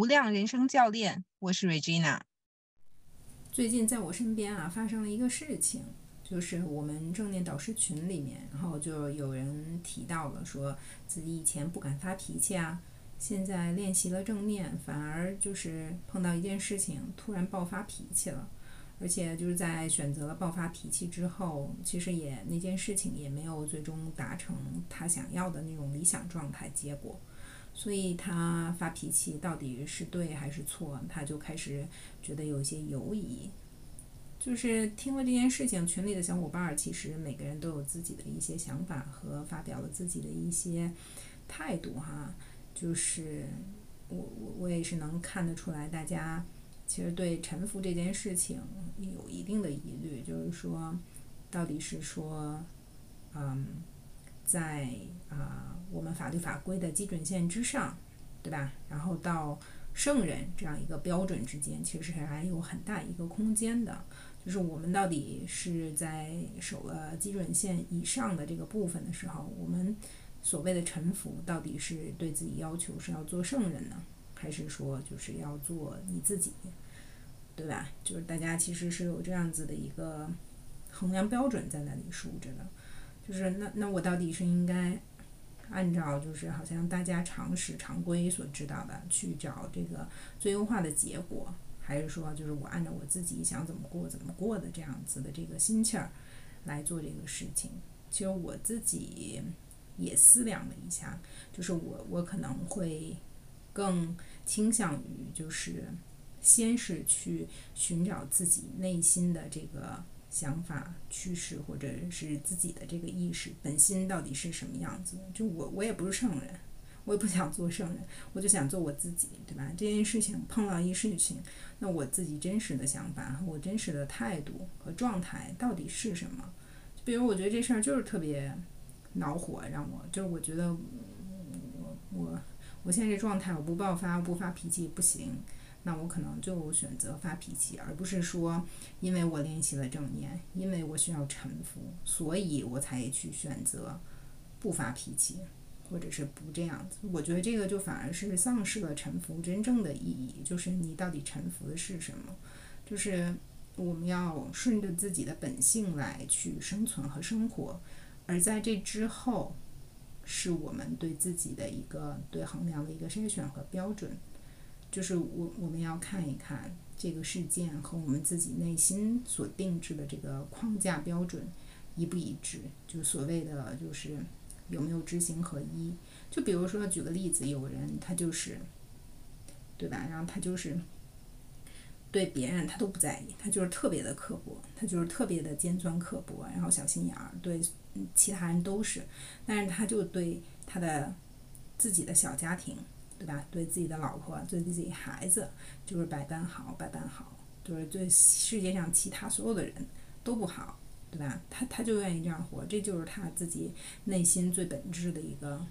无量人生教练，我是 Regina。最近在我身边啊，发生了一个事情，就是我们正念导师群里面，然后就有人提到了，说自己以前不敢发脾气啊，现在练习了正念，反而就是碰到一件事情，突然爆发脾气了，而且就是在选择了爆发脾气之后，其实也那件事情也没有最终达成他想要的那种理想状态结果。所以他发脾气到底是对还是错？他就开始觉得有些犹疑。就是听了这件事情，群里的小伙伴儿其实每个人都有自己的一些想法和发表了自己的一些态度哈。就是我我我也是能看得出来，大家其实对臣服这件事情有一定的疑虑，就是说，到底是说，嗯，在啊。我们法律法规的基准线之上，对吧？然后到圣人这样一个标准之间，其实还有很大一个空间的。就是我们到底是在守了基准线以上的这个部分的时候，我们所谓的臣服，到底是对自己要求是要做圣人呢，还是说就是要做你自己，对吧？就是大家其实是有这样子的一个衡量标准在那里竖着的。就是那那我到底是应该？按照就是好像大家常识常规所知道的去找这个最优化的结果，还是说就是我按照我自己想怎么过怎么过的这样子的这个心气儿来做这个事情？其实我自己也思量了一下，就是我我可能会更倾向于就是先是去寻找自己内心的这个。想法、趋势，或者是自己的这个意识本心到底是什么样子？就我，我也不是圣人，我也不想做圣人，我就想做我自己，对吧？这件事情碰到一事情，那我自己真实的想法和我真实的态度和状态到底是什么？比如，我觉得这事儿就是特别恼火，让我就是我觉得我我我现在这状态，我不爆发、不发脾气不行。那我可能就选择发脾气，而不是说，因为我练习了正念，因为我需要臣服，所以我才去选择不发脾气，或者是不这样子。我觉得这个就反而是丧失了臣服真正的意义，就是你到底臣服的是什么？就是我们要顺着自己的本性来去生存和生活，而在这之后，是我们对自己的一个对衡量的一个筛选和标准。就是我我们要看一看这个事件和我们自己内心所定制的这个框架标准一不一致，就所谓的就是有没有知行合一。就比如说举个例子，有人他就是，对吧？然后他就是对别人他都不在意，他就是特别的刻薄，他就是特别的尖酸刻薄，然后小心眼儿，对其他人都是，但是他就对他的自己的小家庭。对吧？对自己的老婆，对自己孩子，就是百般好，百般好，就是对世界上其他所有的人都不好，对吧？他他就愿意这样活，这就是他自己内心最本质的一个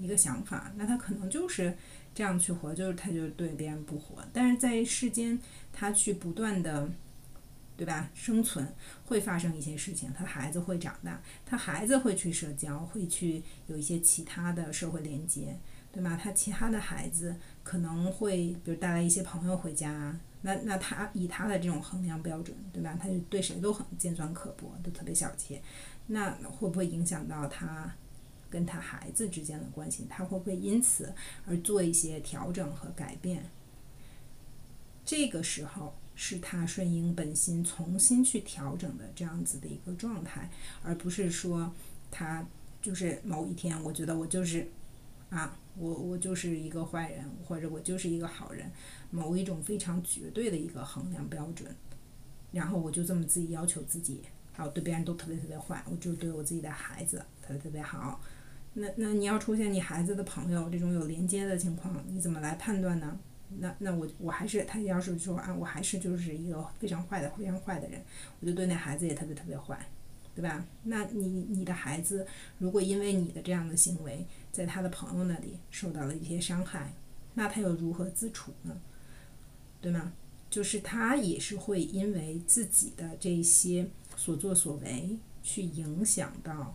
一个想法。那他可能就是这样去活，就是他就对别人不活。但是在世间，他去不断的，对吧？生存会发生一些事情，他的孩子会长大，他孩子会去社交，会去有一些其他的社会连接。对吧？他其他的孩子可能会，比如带来一些朋友回家，那那他以他的这种衡量标准，对吧？他就对谁都很尖酸刻薄，都特别小气，那会不会影响到他跟他孩子之间的关系？他会不会因此而做一些调整和改变？这个时候是他顺应本心，重新去调整的这样子的一个状态，而不是说他就是某一天，我觉得我就是啊。我我就是一个坏人，或者我就是一个好人，某一种非常绝对的一个衡量标准，然后我就这么自己要求自己，还有对别人都特别特别坏，我就对我自己的孩子特别特别好。那那你要出现你孩子的朋友这种有连接的情况，你怎么来判断呢？那那我我还是他要是说啊，我还是就是一个非常坏的非常坏的人，我就对那孩子也特别特别坏，对吧？那你你的孩子如果因为你的这样的行为，在他的朋友那里受到了一些伤害，那他又如何自处呢？对吗？就是他也是会因为自己的这些所作所为，去影响到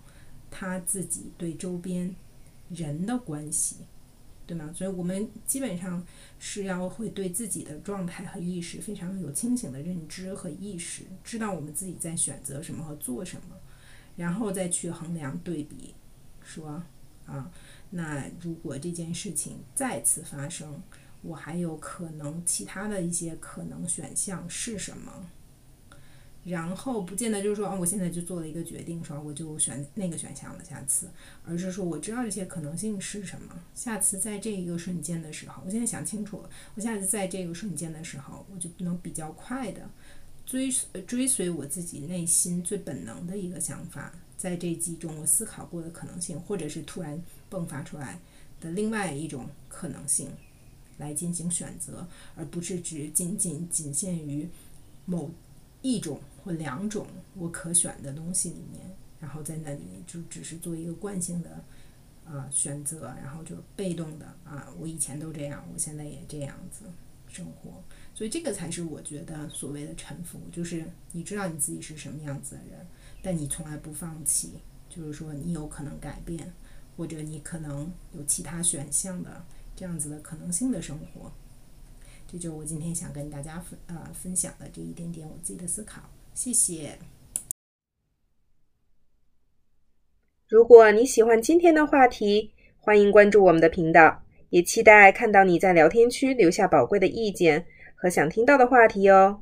他自己对周边人的关系，对吗？所以我们基本上是要会对自己的状态和意识非常有清醒的认知和意识，知道我们自己在选择什么和做什么，然后再去衡量对比，说啊，那如果这件事情再次发生，我还有可能其他的一些可能选项是什么？然后不见得就是说，啊，我现在就做了一个决定，说我就选那个选项了。下次，而是说我知道这些可能性是什么。下次在这一个瞬间的时候，我现在想清楚了，我下次在这个瞬间的时候，我就能比较快的追追随我自己内心最本能的一个想法，在这几种我思考过的可能性，或者是突然迸发出来的另外一种可能性，来进行选择，而不是只仅仅仅限于某一种。或两种我可选的东西里面，然后在那里就只是做一个惯性的啊选择，然后就被动的啊，我以前都这样，我现在也这样子生活，所以这个才是我觉得所谓的臣服，就是你知道你自己是什么样子的人，但你从来不放弃，就是说你有可能改变，或者你可能有其他选项的这样子的可能性的生活，这就是我今天想跟大家分呃分享的这一点点我自己的思考。谢谢。如果你喜欢今天的话题，欢迎关注我们的频道，也期待看到你在聊天区留下宝贵的意见和想听到的话题哦。